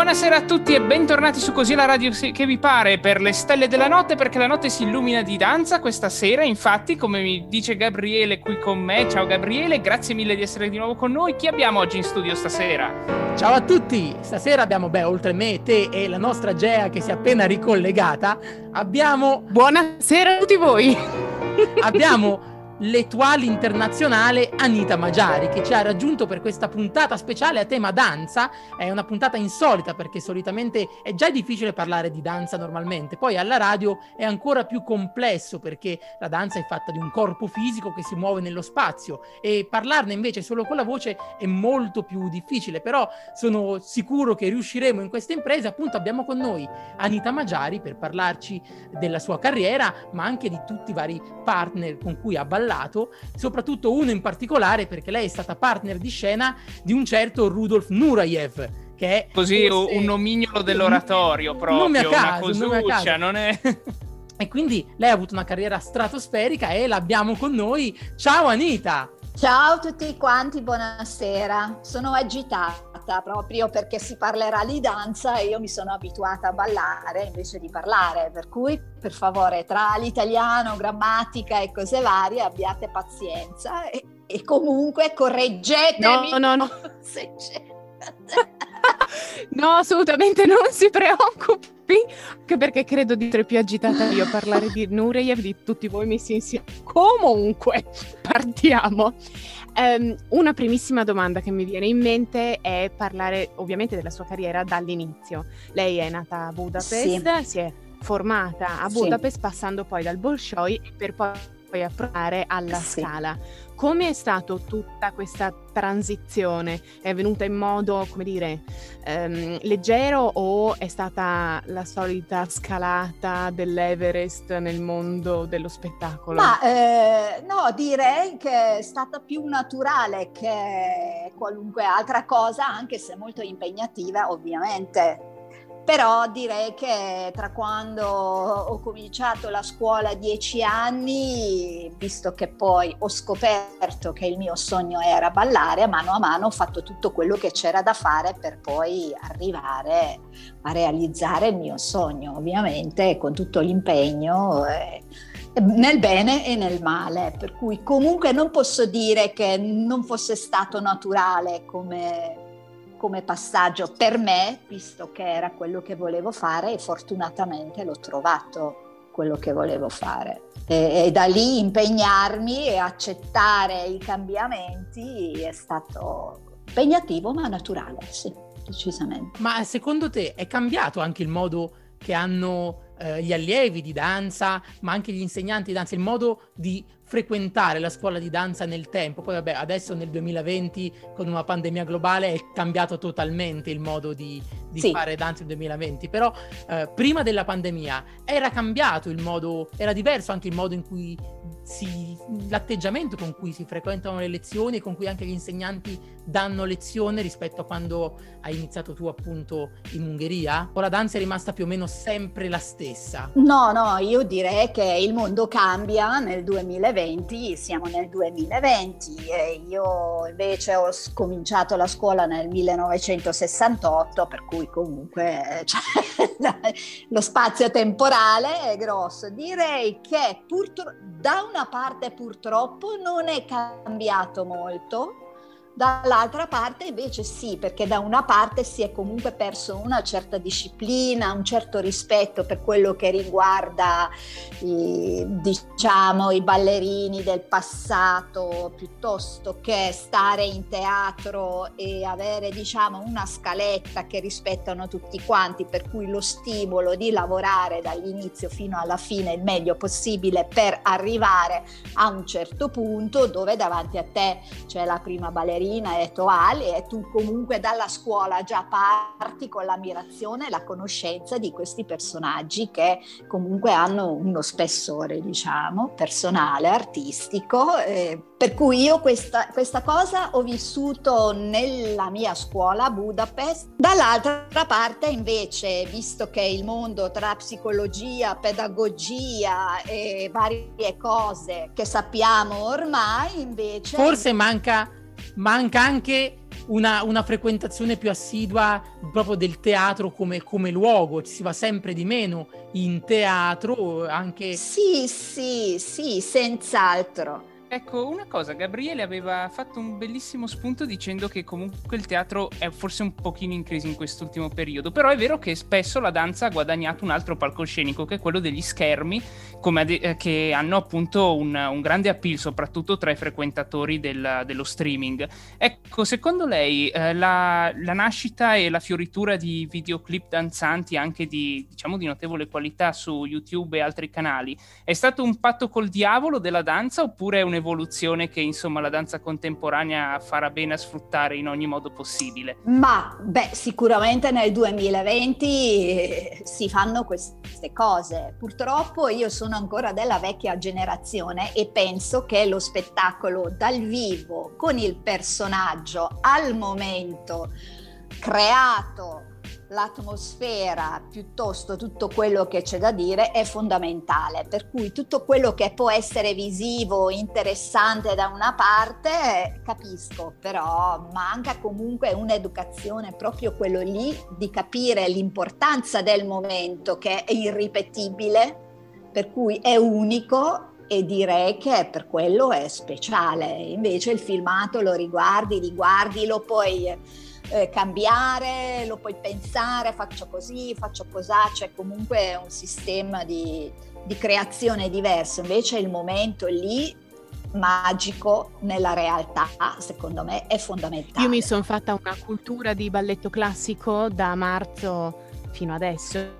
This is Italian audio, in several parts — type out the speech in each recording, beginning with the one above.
Buonasera a tutti e bentornati su Così la radio che vi pare per le stelle della notte perché la notte si illumina di danza questa sera. Infatti, come mi dice Gabriele qui con me, ciao Gabriele, grazie mille di essere di nuovo con noi. Chi abbiamo oggi in studio stasera? Ciao a tutti! Stasera abbiamo, beh, oltre me, te e la nostra Gea che si è appena ricollegata, abbiamo... Buonasera a tutti voi! abbiamo l'etuale internazionale Anita Magiari che ci ha raggiunto per questa puntata speciale a tema danza. È una puntata insolita perché solitamente è già difficile parlare di danza normalmente, poi alla radio è ancora più complesso perché la danza è fatta di un corpo fisico che si muove nello spazio e parlarne invece solo con la voce è molto più difficile, però sono sicuro che riusciremo in questa impresa. Appunto abbiamo con noi Anita Magiari per parlarci della sua carriera, ma anche di tutti i vari partner con cui ha ballato ballato, soprattutto uno in particolare perché lei è stata partner di scena di un certo Rudolf Nurayev, che è così forse... un nomignolo dell'oratorio proprio, non caso, una cosuccia, non è... E quindi lei ha avuto una carriera stratosferica e l'abbiamo con noi. Ciao Anita! Ciao a tutti quanti, buonasera. Sono agitata proprio perché si parlerà di danza e io mi sono abituata a ballare invece di parlare, per cui per favore tra l'italiano, grammatica e cose varie abbiate pazienza e, e comunque correggetemi. No, no, no. No, assolutamente non si preoccupi anche perché credo di essere più agitata io a parlare di Nureyev di tutti voi messi insieme. Comunque, partiamo. Um, una primissima domanda che mi viene in mente è parlare ovviamente della sua carriera dall'inizio. Lei è nata a Budapest, sì. si è formata a Budapest sì. passando poi dal Bolshoi per poi poi approdare alla sì. scala. Come è stata tutta questa transizione? È venuta in modo, come dire, ehm, leggero o è stata la solita scalata dell'Everest nel mondo dello spettacolo? Ma eh, no, direi che è stata più naturale che qualunque altra cosa, anche se molto impegnativa, ovviamente però direi che tra quando ho cominciato la scuola a dieci anni, visto che poi ho scoperto che il mio sogno era ballare, a mano a mano ho fatto tutto quello che c'era da fare per poi arrivare a realizzare il mio sogno, ovviamente con tutto l'impegno. Eh, nel bene e nel male, per cui comunque non posso dire che non fosse stato naturale come come passaggio per me, visto che era quello che volevo fare e fortunatamente l'ho trovato quello che volevo fare. E, e da lì impegnarmi e accettare i cambiamenti è stato impegnativo ma naturale, sì, decisamente. Ma secondo te è cambiato anche il modo che hanno eh, gli allievi di danza, ma anche gli insegnanti di danza, il modo di frequentare la scuola di danza nel tempo. Poi vabbè, adesso nel 2020 con una pandemia globale è cambiato totalmente il modo di, di sì. fare danza nel 2020, però eh, prima della pandemia era cambiato il modo, era diverso anche il modo in cui si, l'atteggiamento con cui si frequentano le lezioni e con cui anche gli insegnanti danno lezione rispetto a quando hai iniziato tu appunto in Ungheria? O la danza è rimasta più o meno sempre la stessa? No, no, io direi che il mondo cambia nel 2020, siamo nel 2020 e io invece ho cominciato la scuola nel 1968, per cui comunque cioè, lo spazio temporale è grosso. Direi che purtroppo da una parte purtroppo non è cambiato molto, Dall'altra parte invece sì, perché da una parte si è comunque perso una certa disciplina, un certo rispetto per quello che riguarda i, diciamo, i ballerini del passato, piuttosto che stare in teatro e avere diciamo, una scaletta che rispettano tutti quanti, per cui lo stimolo di lavorare dall'inizio fino alla fine il meglio possibile per arrivare a un certo punto dove davanti a te c'è la prima ballerina ballerina e toali e tu comunque dalla scuola già parti con l'ammirazione e la conoscenza di questi personaggi che comunque hanno uno spessore, diciamo, personale, artistico. Eh, per cui io questa, questa cosa ho vissuto nella mia scuola a Budapest. Dall'altra parte invece, visto che il mondo tra psicologia, pedagogia e varie cose che sappiamo ormai, invece... Forse manca manca anche una, una, frequentazione più assidua proprio del teatro come, come, luogo, ci si va sempre di meno in teatro anche... Sì, sì, sì, senz'altro. Ecco, una cosa, Gabriele aveva fatto un bellissimo spunto dicendo che comunque il teatro è forse un pochino in crisi in quest'ultimo periodo, però è vero che spesso la danza ha guadagnato un altro palcoscenico che è quello degli schermi, ade- eh, che hanno appunto un, un, grande appeal soprattutto tra i frequentatori del, dello streaming. Ecco, secondo lei eh, la, la, nascita e la fioritura di videoclip danzanti anche di, diciamo, di notevole qualità su YouTube e altri canali è stato un patto col diavolo della danza oppure è un un'evoluzione che insomma la danza contemporanea farà bene a sfruttare in ogni modo possibile? Ma beh, sicuramente nel 2020 eh, si fanno queste cose. Purtroppo io sono ancora della vecchia generazione e penso che lo spettacolo dal vivo con il personaggio al momento creato l'atmosfera piuttosto tutto quello che c'è da dire è fondamentale, per cui tutto quello che può essere visivo, interessante da una parte, capisco, però manca comunque un'educazione, proprio quello lì di capire l'importanza del momento che è irripetibile, per cui è unico e direi che per quello è speciale. Invece il filmato lo riguardi, riguardi, lo puoi eh, cambiare, lo puoi pensare, faccio così, faccio cos'ha, c'è comunque un sistema di, di creazione diverso, invece il momento lì magico nella realtà, secondo me, è fondamentale. Io mi sono fatta una cultura di balletto classico da marzo fino adesso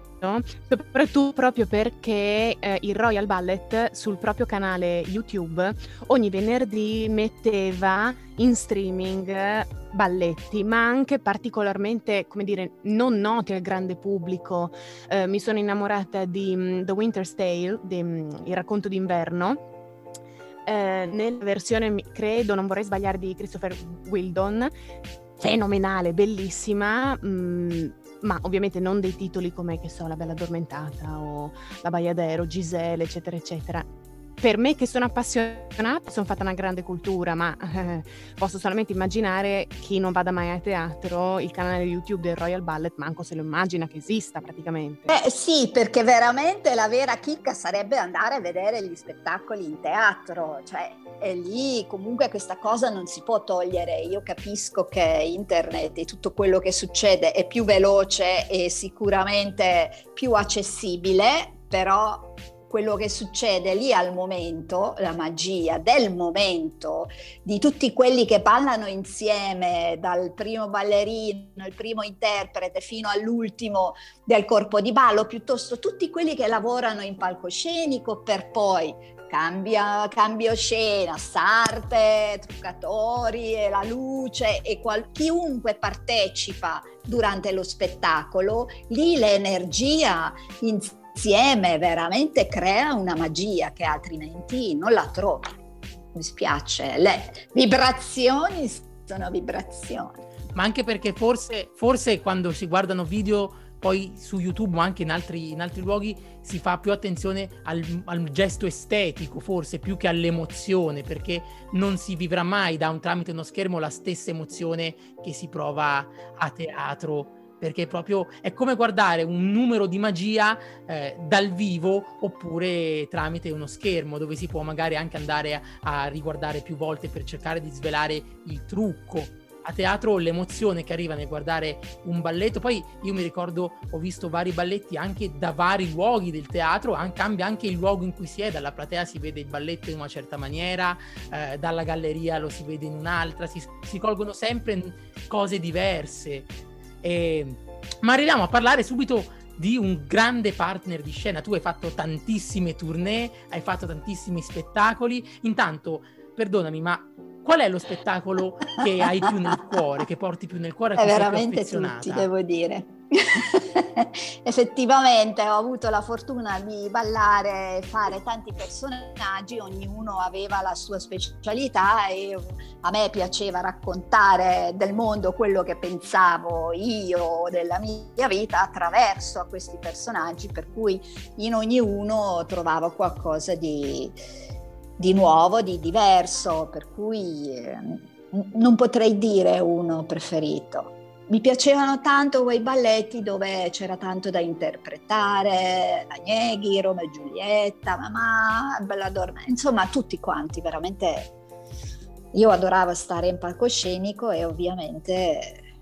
soprattutto proprio perché eh, il Royal Ballet sul proprio canale YouTube ogni venerdì metteva in streaming balletti, ma anche particolarmente, come dire, non noti al grande pubblico. Eh, mi sono innamorata di um, The Winter's Tale, di, um, il racconto d'inverno, eh, nella versione, credo, non vorrei sbagliare, di Christopher Wildon, fenomenale, bellissima, mh, mm, ma ovviamente non dei titoli come, che so, La Bella Addormentata o La Baiadero, Giselle, eccetera, eccetera per me che sono appassionata, sono fatta una grande cultura, ma eh, posso solamente immaginare chi non vada mai a teatro, il canale YouTube del Royal Ballet, manco se lo immagina che esista praticamente. Eh sì, perché veramente la vera chicca sarebbe andare a vedere gli spettacoli in teatro, cioè lì comunque questa cosa non si può togliere. Io capisco che internet e tutto quello che succede è più veloce e sicuramente più accessibile, però quello che succede lì al momento, la magia del momento, di tutti quelli che ballano insieme, dal primo ballerino, il primo interprete fino all'ultimo del corpo di ballo, piuttosto tutti quelli che lavorano in palcoscenico per poi cambia, cambio scena, sarte, truccatori, e la luce e qual- chiunque partecipa durante lo spettacolo, lì l'energia insieme insieme veramente crea una magia che altrimenti non la trovi. Mi spiace, le vibrazioni sono vibrazioni. Ma anche perché forse, forse quando si guardano video poi su YouTube ma anche in altri, in altri luoghi si fa più attenzione al, al, gesto estetico forse più che all'emozione perché non si vivrà mai da un, tramite uno schermo la stessa emozione che si prova a teatro perché proprio è come guardare un numero di magia eh, dal vivo oppure tramite uno schermo dove si può magari anche andare a, a riguardare più volte per cercare di svelare il trucco a teatro l'emozione che arriva nel guardare un balletto. Poi io mi ricordo, ho visto vari balletti anche da vari luoghi del teatro, an- cambia anche il luogo in cui si è, dalla platea si vede il balletto in una certa maniera, eh, dalla galleria lo si vede in un'altra, si, si colgono sempre cose diverse. E... Ma arriviamo a parlare subito di un grande partner di scena. Tu hai fatto tantissime tournée, hai fatto tantissimi spettacoli. Intanto, perdonami, ma qual è lo spettacolo che hai più nel cuore, che porti più nel cuore? È veramente tutti, devo dire. Effettivamente ho avuto la fortuna di ballare e fare tanti personaggi, ognuno aveva la sua specialità e a me piaceva raccontare del mondo quello che pensavo io della mia vita attraverso a questi personaggi, per cui in ognuno trovavo qualcosa di, di nuovo, di diverso, per cui... Eh, non potrei dire uno preferito. Mi piacevano tanto quei balletti dove c'era tanto da interpretare, la Neghi, Roma e Giulietta, Mamma, Bella Dorme, insomma tutti quanti, veramente. Io adoravo stare in palcoscenico e ovviamente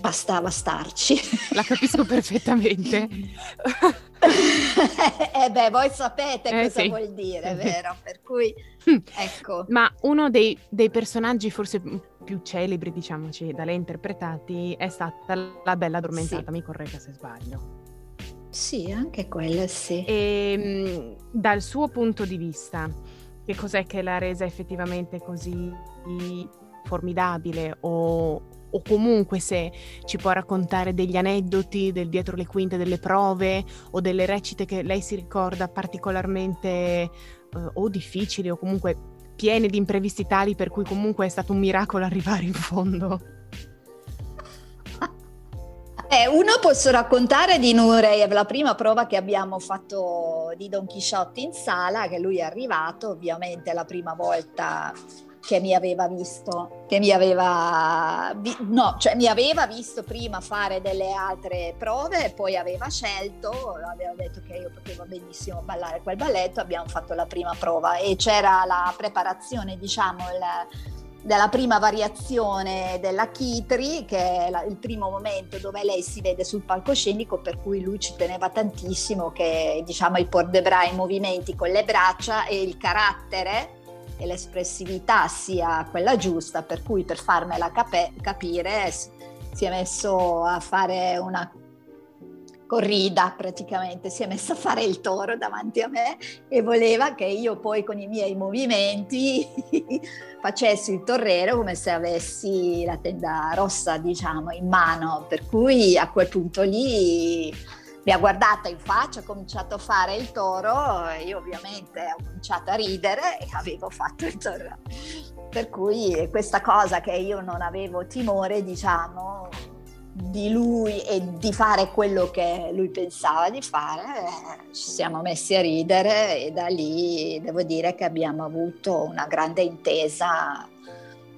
bastava starci. La capisco perfettamente. eh beh, voi sapete eh, cosa sì. vuol dire, vero? Per cui, ecco. Ma uno dei, dei, personaggi forse più celebri, diciamoci, da lei interpretati è stata la Bella Addormentata, sì. mi corregga se sbaglio. Sì, anche quella, sì. E mm, dal suo punto di vista, che cos'è che l'ha resa effettivamente così formidabile o o comunque se ci può raccontare degli aneddoti del dietro le quinte delle prove o delle recite che lei si ricorda particolarmente eh, o difficili o comunque piene di imprevisti tali per cui comunque è stato un miracolo arrivare in fondo. Eh, uno posso raccontare di Nureyev, la prima prova che abbiamo fatto di Don Chisciotte in sala, che lui è arrivato, ovviamente la prima volta che mi aveva visto, che mi aveva, no, cioè mi aveva visto prima fare delle altre prove poi aveva scelto, aveva detto che io potevo benissimo ballare quel balletto, abbiamo fatto la prima prova e c'era la preparazione, diciamo, il, della prima variazione della Kitri, che è la, il primo momento dove lei si vede sul palcoscenico, per cui lui ci teneva tantissimo che diciamo i port de bras, i movimenti con le braccia e il carattere e l'espressività sia quella giusta, per cui per farmela cape- capire si è messo a fare una corrida praticamente, si è messo a fare il toro davanti a me e voleva che io poi con i miei movimenti facessi il torrero come se avessi la tenda rossa diciamo in mano, per cui a quel punto lì mi ha guardata in faccia, ha cominciato a fare il toro e io ovviamente ho cominciato a ridere e avevo fatto il toro. Per cui questa cosa che io non avevo timore, diciamo, di lui e di fare quello che lui pensava di fare, eh, ci siamo messi a ridere e da lì devo dire che abbiamo avuto una grande intesa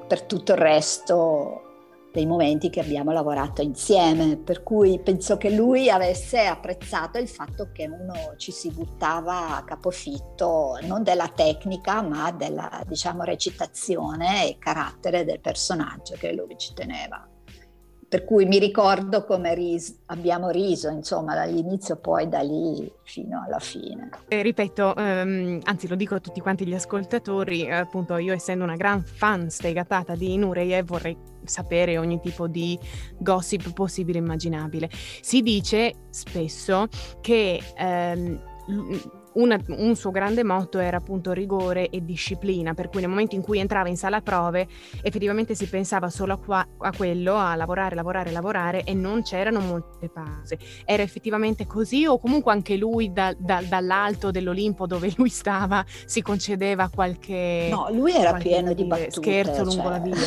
per tutto il resto dei momenti che abbiamo lavorato insieme, per cui penso che lui avesse apprezzato il fatto che uno ci si buttava a capofitto non della tecnica ma della diciamo recitazione e carattere del personaggio che lui ci teneva per cui mi ricordo come ris- abbiamo riso, insomma, dall'inizio poi da lì fino alla fine. E ripeto, ehm, anzi lo dico a tutti quanti gli ascoltatori, appunto io essendo una gran fan sfegatata di Nureyev vorrei sapere ogni tipo di gossip possibile e immaginabile. Si dice spesso che ehm, una, un suo grande motto era appunto rigore e disciplina, per cui nel momento in cui entrava in sala prove effettivamente si pensava solo a, qua, a quello, a lavorare, lavorare, lavorare e non c'erano molte pause. Era effettivamente così o comunque anche lui da, da, dall'alto dell'Olimpo dove lui stava si concedeva qualche... No, lui era pieno di battute. Scherzo cioè... lungo la via.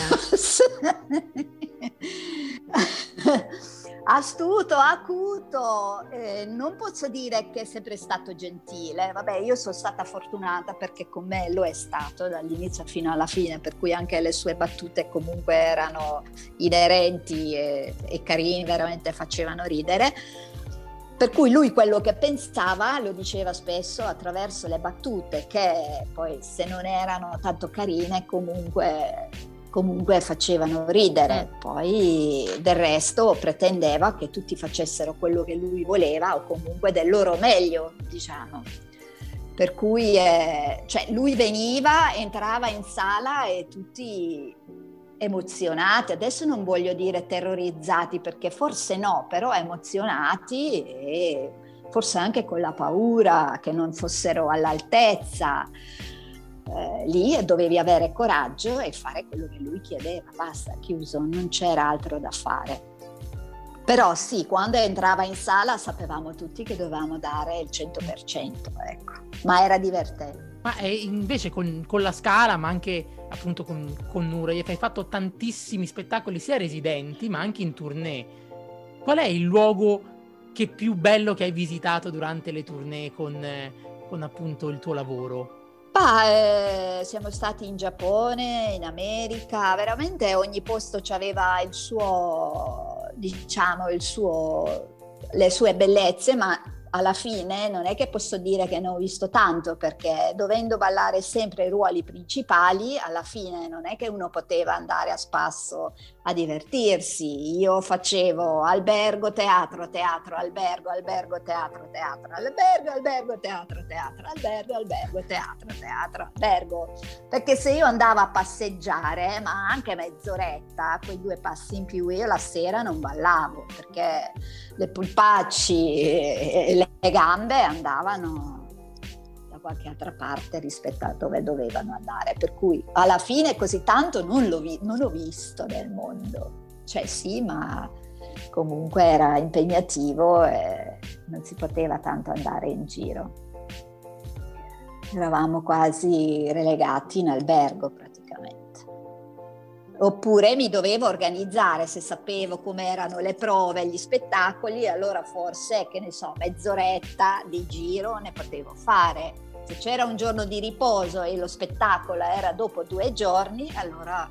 Astuto, acuto, eh, non posso dire che è sempre stato gentile, vabbè io sono stata fortunata perché con me lo è stato dall'inizio fino alla fine, per cui anche le sue battute comunque erano inerenti e, e carini, veramente facevano ridere. Per cui lui quello che pensava lo diceva spesso attraverso le battute che poi se non erano tanto carine comunque comunque facevano ridere, mm. poi del resto pretendeva che tutti facessero quello che lui voleva o comunque del loro meglio, diciamo. Per cui eh, cioè lui veniva, entrava in sala e tutti emozionati, adesso non voglio dire terrorizzati perché forse no, però emozionati e forse anche con la paura che non fossero all'altezza eh, lì dovevi avere coraggio e fare quello che lui chiedeva, basta, chiuso, non c'era altro da fare. Però sì, quando entrava in sala sapevamo tutti che dovevamo dare il 100%, ecco. ma era divertente. Ma invece con, con, la Scala, ma anche appunto con, con Nureyev, hai fatto tantissimi spettacoli sia residenti ma anche in tournée. Qual è il luogo che più bello che hai visitato durante le tournée con, con appunto il tuo lavoro? Bah, eh, siamo stati in Giappone, in America, veramente ogni posto aveva il suo, diciamo, il suo, le sue bellezze, ma alla fine non è che posso dire che ne ho visto tanto perché dovendo ballare sempre i ruoli principali, alla fine non è che uno poteva andare a spasso a divertirsi. Io facevo albergo, teatro, teatro, albergo, albergo, teatro, teatro, albergo, albergo, teatro, teatro, albergo, albergo, teatro, teatro, albergo. Perché se io andavo a passeggiare, ma anche mezz'oretta, quei due passi in più, io la sera non ballavo perché le pulpacci e le gambe andavano da qualche altra parte rispetto a dove dovevano andare. Per cui alla fine così tanto non l'ho, vi- non l'ho visto nel mondo. Cioè sì, ma comunque era impegnativo e non si poteva tanto andare in giro. Eravamo quasi relegati in albergo. Oppure mi dovevo organizzare se sapevo come erano le prove, gli spettacoli, allora forse, che ne so, mezz'oretta di giro ne potevo fare. Se c'era un giorno di riposo e lo spettacolo era dopo due giorni, allora,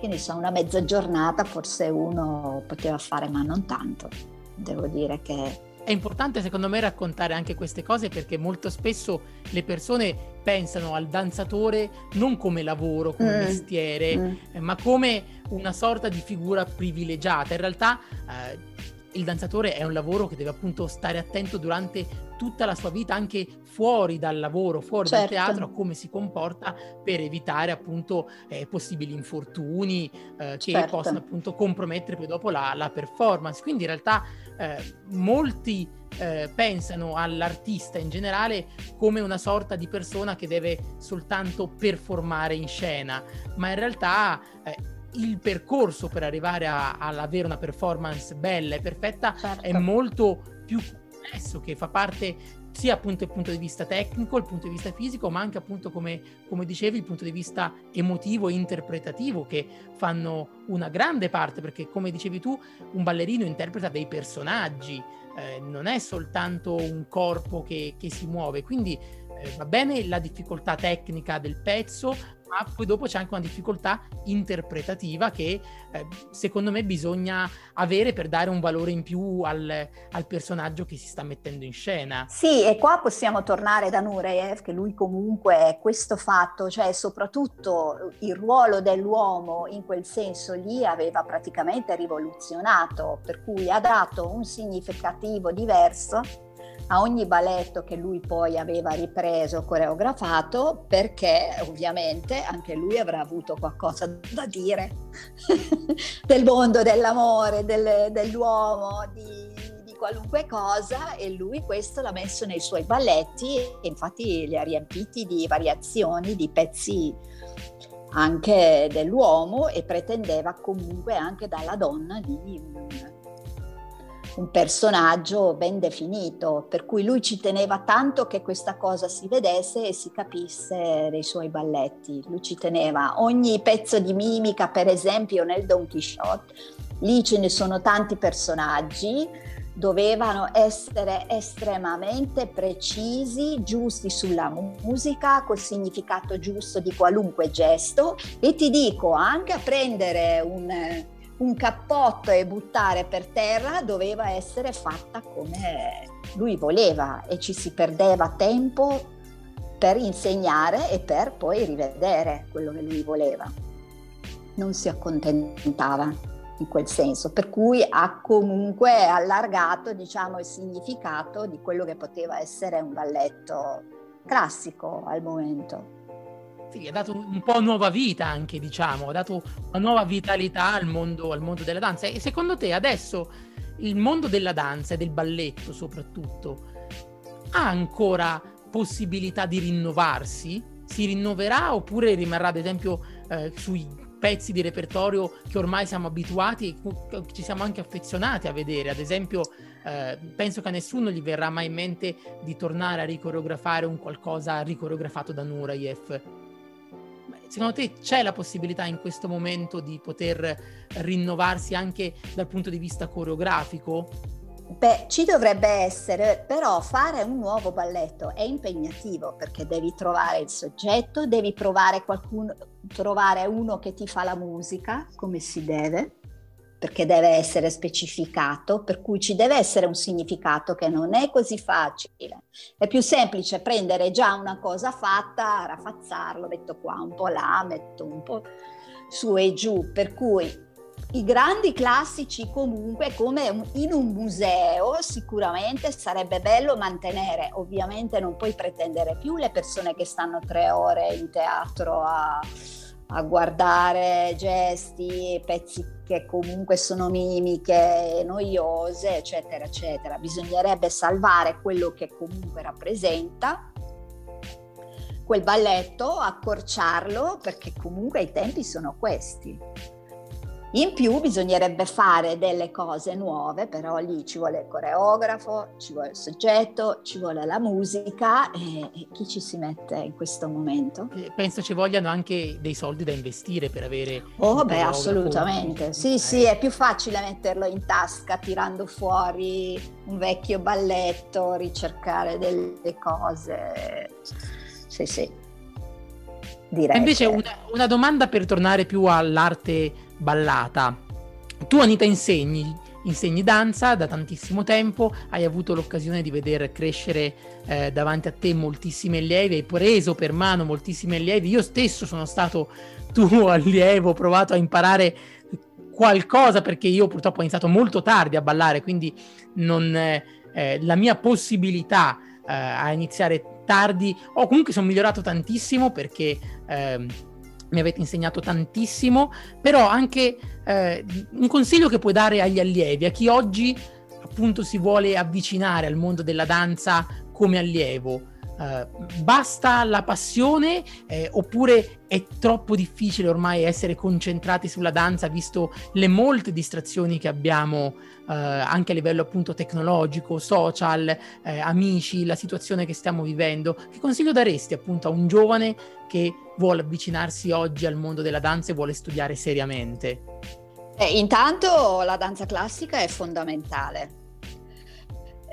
che ne so, una mezza giornata forse uno poteva fare, ma non tanto. Devo dire che è importante secondo me raccontare anche queste cose perché molto spesso le persone pensano al danzatore non come lavoro, come mm. mestiere, mm. Eh, ma come una sorta di figura privilegiata. In realtà eh, il danzatore è un lavoro che deve appunto stare attento durante tutta la sua vita, anche fuori dal lavoro, fuori certo. dal teatro, a come si comporta per evitare appunto eh, possibili infortuni eh, che certo. possono appunto compromettere poi dopo la, la performance. Quindi in realtà eh, molti eh, pensano all'artista in generale come una sorta di persona che deve soltanto performare in scena, ma in realtà eh, il percorso per arrivare ad avere una performance bella e perfetta certo. è molto più complesso, che fa parte sia appunto il punto di vista tecnico, il punto di vista fisico, ma anche appunto come, come dicevi il punto di vista emotivo e interpretativo che fanno una grande parte, perché come dicevi tu, un ballerino interpreta dei personaggi, eh, non è soltanto un corpo che, che si muove, quindi eh, va bene la difficoltà tecnica del pezzo, ma poi dopo c'è anche una difficoltà interpretativa che eh, secondo me bisogna avere per dare un valore in più al, al, personaggio che si sta mettendo in scena. Sì, e qua possiamo tornare da Nureyev, che lui comunque questo fatto, cioè soprattutto il ruolo dell'uomo in quel senso lì aveva praticamente rivoluzionato, per cui ha dato un significativo diverso a ogni balletto che lui poi aveva ripreso, coreografato, perché ovviamente anche lui avrà avuto qualcosa da dire del mondo dell'amore, del, dell'uomo, di, di qualunque cosa e lui questo l'ha messo nei suoi balletti e infatti li ha riempiti di variazioni, di pezzi anche dell'uomo e pretendeva comunque anche dalla donna di un personaggio ben definito, per cui lui ci teneva tanto che questa cosa si vedesse e si capisse nei suoi balletti. Lui ci teneva ogni pezzo di mimica, per esempio nel Don Quixote, lì ce ne sono tanti personaggi, dovevano essere estremamente precisi, giusti sulla musica, col significato giusto di qualunque gesto e ti dico anche a prendere un un cappotto e buttare per terra doveva essere fatta come lui voleva e ci si perdeva tempo per insegnare e per poi rivedere quello che lui voleva. Non si accontentava in quel senso, per cui ha comunque allargato diciamo, il significato di quello che poteva essere un balletto classico al momento sì, ha dato un po' nuova vita anche, diciamo, ha dato una nuova vitalità al mondo, al mondo della danza. E secondo te adesso il mondo della danza e del balletto soprattutto ha ancora possibilità di rinnovarsi? Si rinnoverà oppure rimarrà ad esempio eh, sui pezzi di repertorio che ormai siamo abituati e ci siamo anche affezionati a vedere? Ad esempio eh, penso che a nessuno gli verrà mai in mente di tornare a ricoreografare un qualcosa ricoreografato da Nureyev Secondo te c'è la possibilità in questo momento di poter rinnovarsi anche dal punto di vista coreografico? Beh, ci dovrebbe essere, però fare un nuovo balletto è impegnativo perché devi trovare il soggetto, devi provare qualcuno, trovare uno che ti fa la musica come si deve, perché deve essere specificato, per cui ci deve essere un significato che non è così facile. È più semplice prendere già una cosa fatta, raffazzarlo, metto qua un po' là, metto un po' su e giù, per cui i grandi classici comunque come in un museo sicuramente sarebbe bello mantenere, ovviamente non puoi pretendere più le persone che stanno tre ore in teatro a, a guardare gesti, pezzi che comunque sono mimiche, noiose, eccetera, eccetera. Bisognerebbe salvare quello che comunque rappresenta quel balletto, accorciarlo, perché comunque i tempi sono questi. In più bisognerebbe fare delle cose nuove, però lì ci vuole il coreografo, ci vuole il soggetto, ci vuole la musica e, e chi ci si mette in questo momento? Penso ci vogliano anche dei soldi da investire per avere... Oh beh, assolutamente. Sì, eh. sì, è più facile metterlo in tasca tirando fuori un vecchio balletto, ricercare delle cose. Sì, sì. Direi Invece che... una, una domanda per tornare più all'arte ballata. Tu Anita insegni, insegni danza da tantissimo tempo, hai avuto l'occasione di vedere crescere eh, davanti a te moltissimi allievi, hai preso per mano moltissimi allievi, io stesso sono stato tuo allievo, ho provato a imparare qualcosa perché io purtroppo ho iniziato molto tardi a ballare, quindi non, eh, la mia possibilità eh, a iniziare tardi, o comunque sono migliorato tantissimo perché ehm, mi avete insegnato tantissimo, però anche eh, un consiglio che puoi dare agli allievi, a chi oggi appunto si vuole avvicinare al mondo della danza come allievo. Uh, basta la passione eh, oppure è troppo difficile ormai essere concentrati sulla danza visto le molte distrazioni che abbiamo uh, anche a livello appunto tecnologico, social, eh, amici, la situazione che stiamo vivendo. Che consiglio daresti appunto a un giovane che vuole avvicinarsi oggi al mondo della danza e vuole studiare seriamente? Eh, intanto la danza classica è fondamentale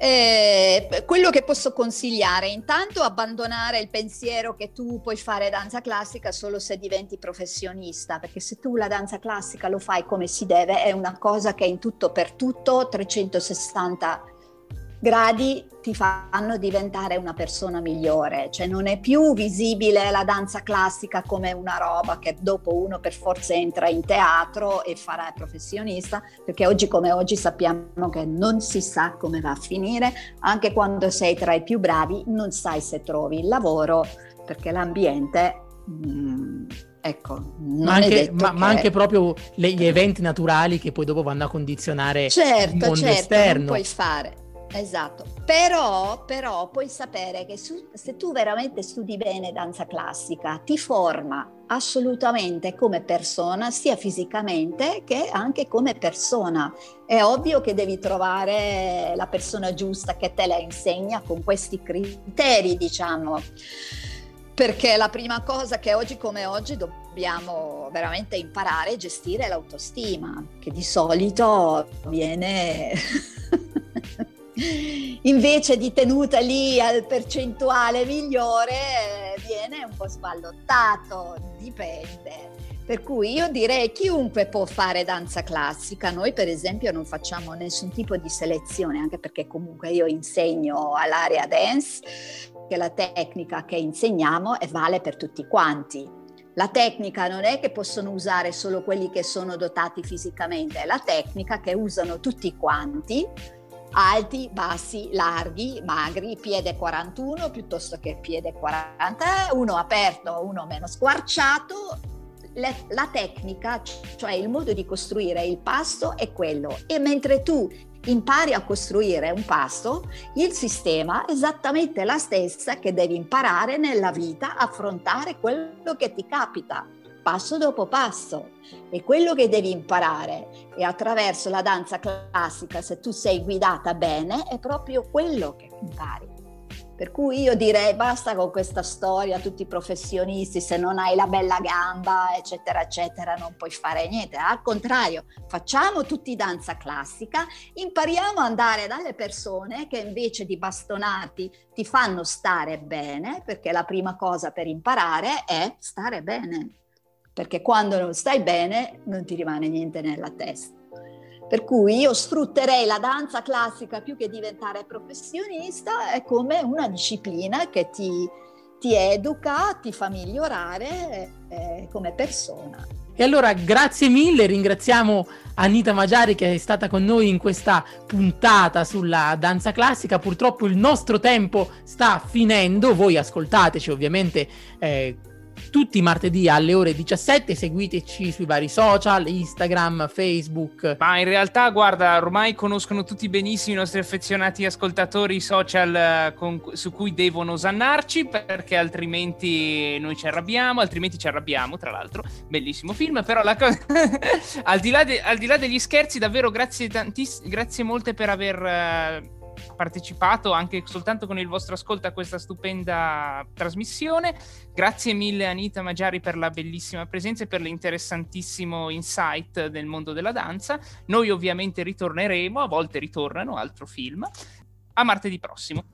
eh, quello che posso consigliare, intanto abbandonare il pensiero che tu puoi fare danza classica solo se diventi professionista, perché se tu la danza classica lo fai come si deve, è una cosa che in tutto per tutto 360 gradi ti fanno diventare una persona migliore, cioè non è più visibile la danza classica come una roba che dopo uno per forza entra in teatro e farà professionista, perché oggi come oggi sappiamo che non si sa come va a finire, anche quando sei tra i più bravi non sai se trovi il lavoro, perché l'ambiente... Mm, Ecco, ma anche, ma, che... ma anche, proprio le, gli eventi naturali che poi dopo vanno a condizionare certo, il mondo certo, esterno. Non puoi fare. Esatto, però, però puoi sapere che su, se tu veramente studi bene danza classica, ti forma assolutamente come persona, sia fisicamente che anche come persona. È ovvio che devi trovare la persona giusta che te la insegna con questi criteri, diciamo perché la prima cosa che oggi come oggi dobbiamo veramente imparare è gestire l'autostima, che di solito viene invece di tenuta lì al percentuale migliore viene un po' sballottato, dipende. Per cui io direi chiunque può fare danza classica, noi per esempio non facciamo nessun tipo di selezione, anche perché comunque io insegno all'area dance, che la tecnica che insegniamo e vale per tutti quanti. La tecnica non è che possono usare solo quelli che sono dotati fisicamente, è la tecnica che usano tutti quanti alti, bassi, larghi, magri, piede 41 piuttosto che piede 40, uno aperto, uno meno squarciato. La tecnica, cioè il modo di costruire il pasto è quello. E mentre tu impari a costruire un pasto, il sistema è esattamente la stessa che devi imparare nella vita, affrontare quello che ti capita passo dopo passo. E quello che devi imparare e attraverso la danza classica, se tu sei guidata bene, è proprio quello che impari. Per cui io direi basta con questa storia, tutti i professionisti, se non hai la bella gamba, eccetera, eccetera, non puoi fare niente. Al contrario, facciamo tutti danza classica, impariamo ad andare dalle persone che invece di bastonarti ti fanno stare bene, perché la prima cosa per imparare è stare bene, perché quando non stai bene non ti rimane niente nella testa. Per cui io sfrutterei la danza classica più che diventare professionista è come una disciplina che ti, ti educa, ti fa migliorare eh, come persona. E allora grazie mille, ringraziamo Anita Magiari che è stata con noi in questa puntata sulla danza classica. Purtroppo il nostro tempo sta finendo, voi ascoltateci ovviamente eh, tutti i martedì alle ore 17. Seguiteci sui vari social, Instagram, Facebook. Ma in realtà, guarda, ormai conoscono tutti benissimo i nostri affezionati ascoltatori social eh, con, su cui devono osannarci, perché altrimenti noi ci arrabbiamo, altrimenti ci arrabbiamo, tra l'altro. Bellissimo film, però la cosa... al, di de- al, di là degli scherzi, davvero grazie, tantiss- grazie molte per aver... Uh partecipato anche soltanto con il vostro ascolto a questa stupenda trasmissione. Grazie mille Anita Maggiari per la bellissima presenza e per l'interessantissimo insight del mondo della danza. Noi ovviamente ritorneremo, a volte ritornano, altro film. A martedì prossimo.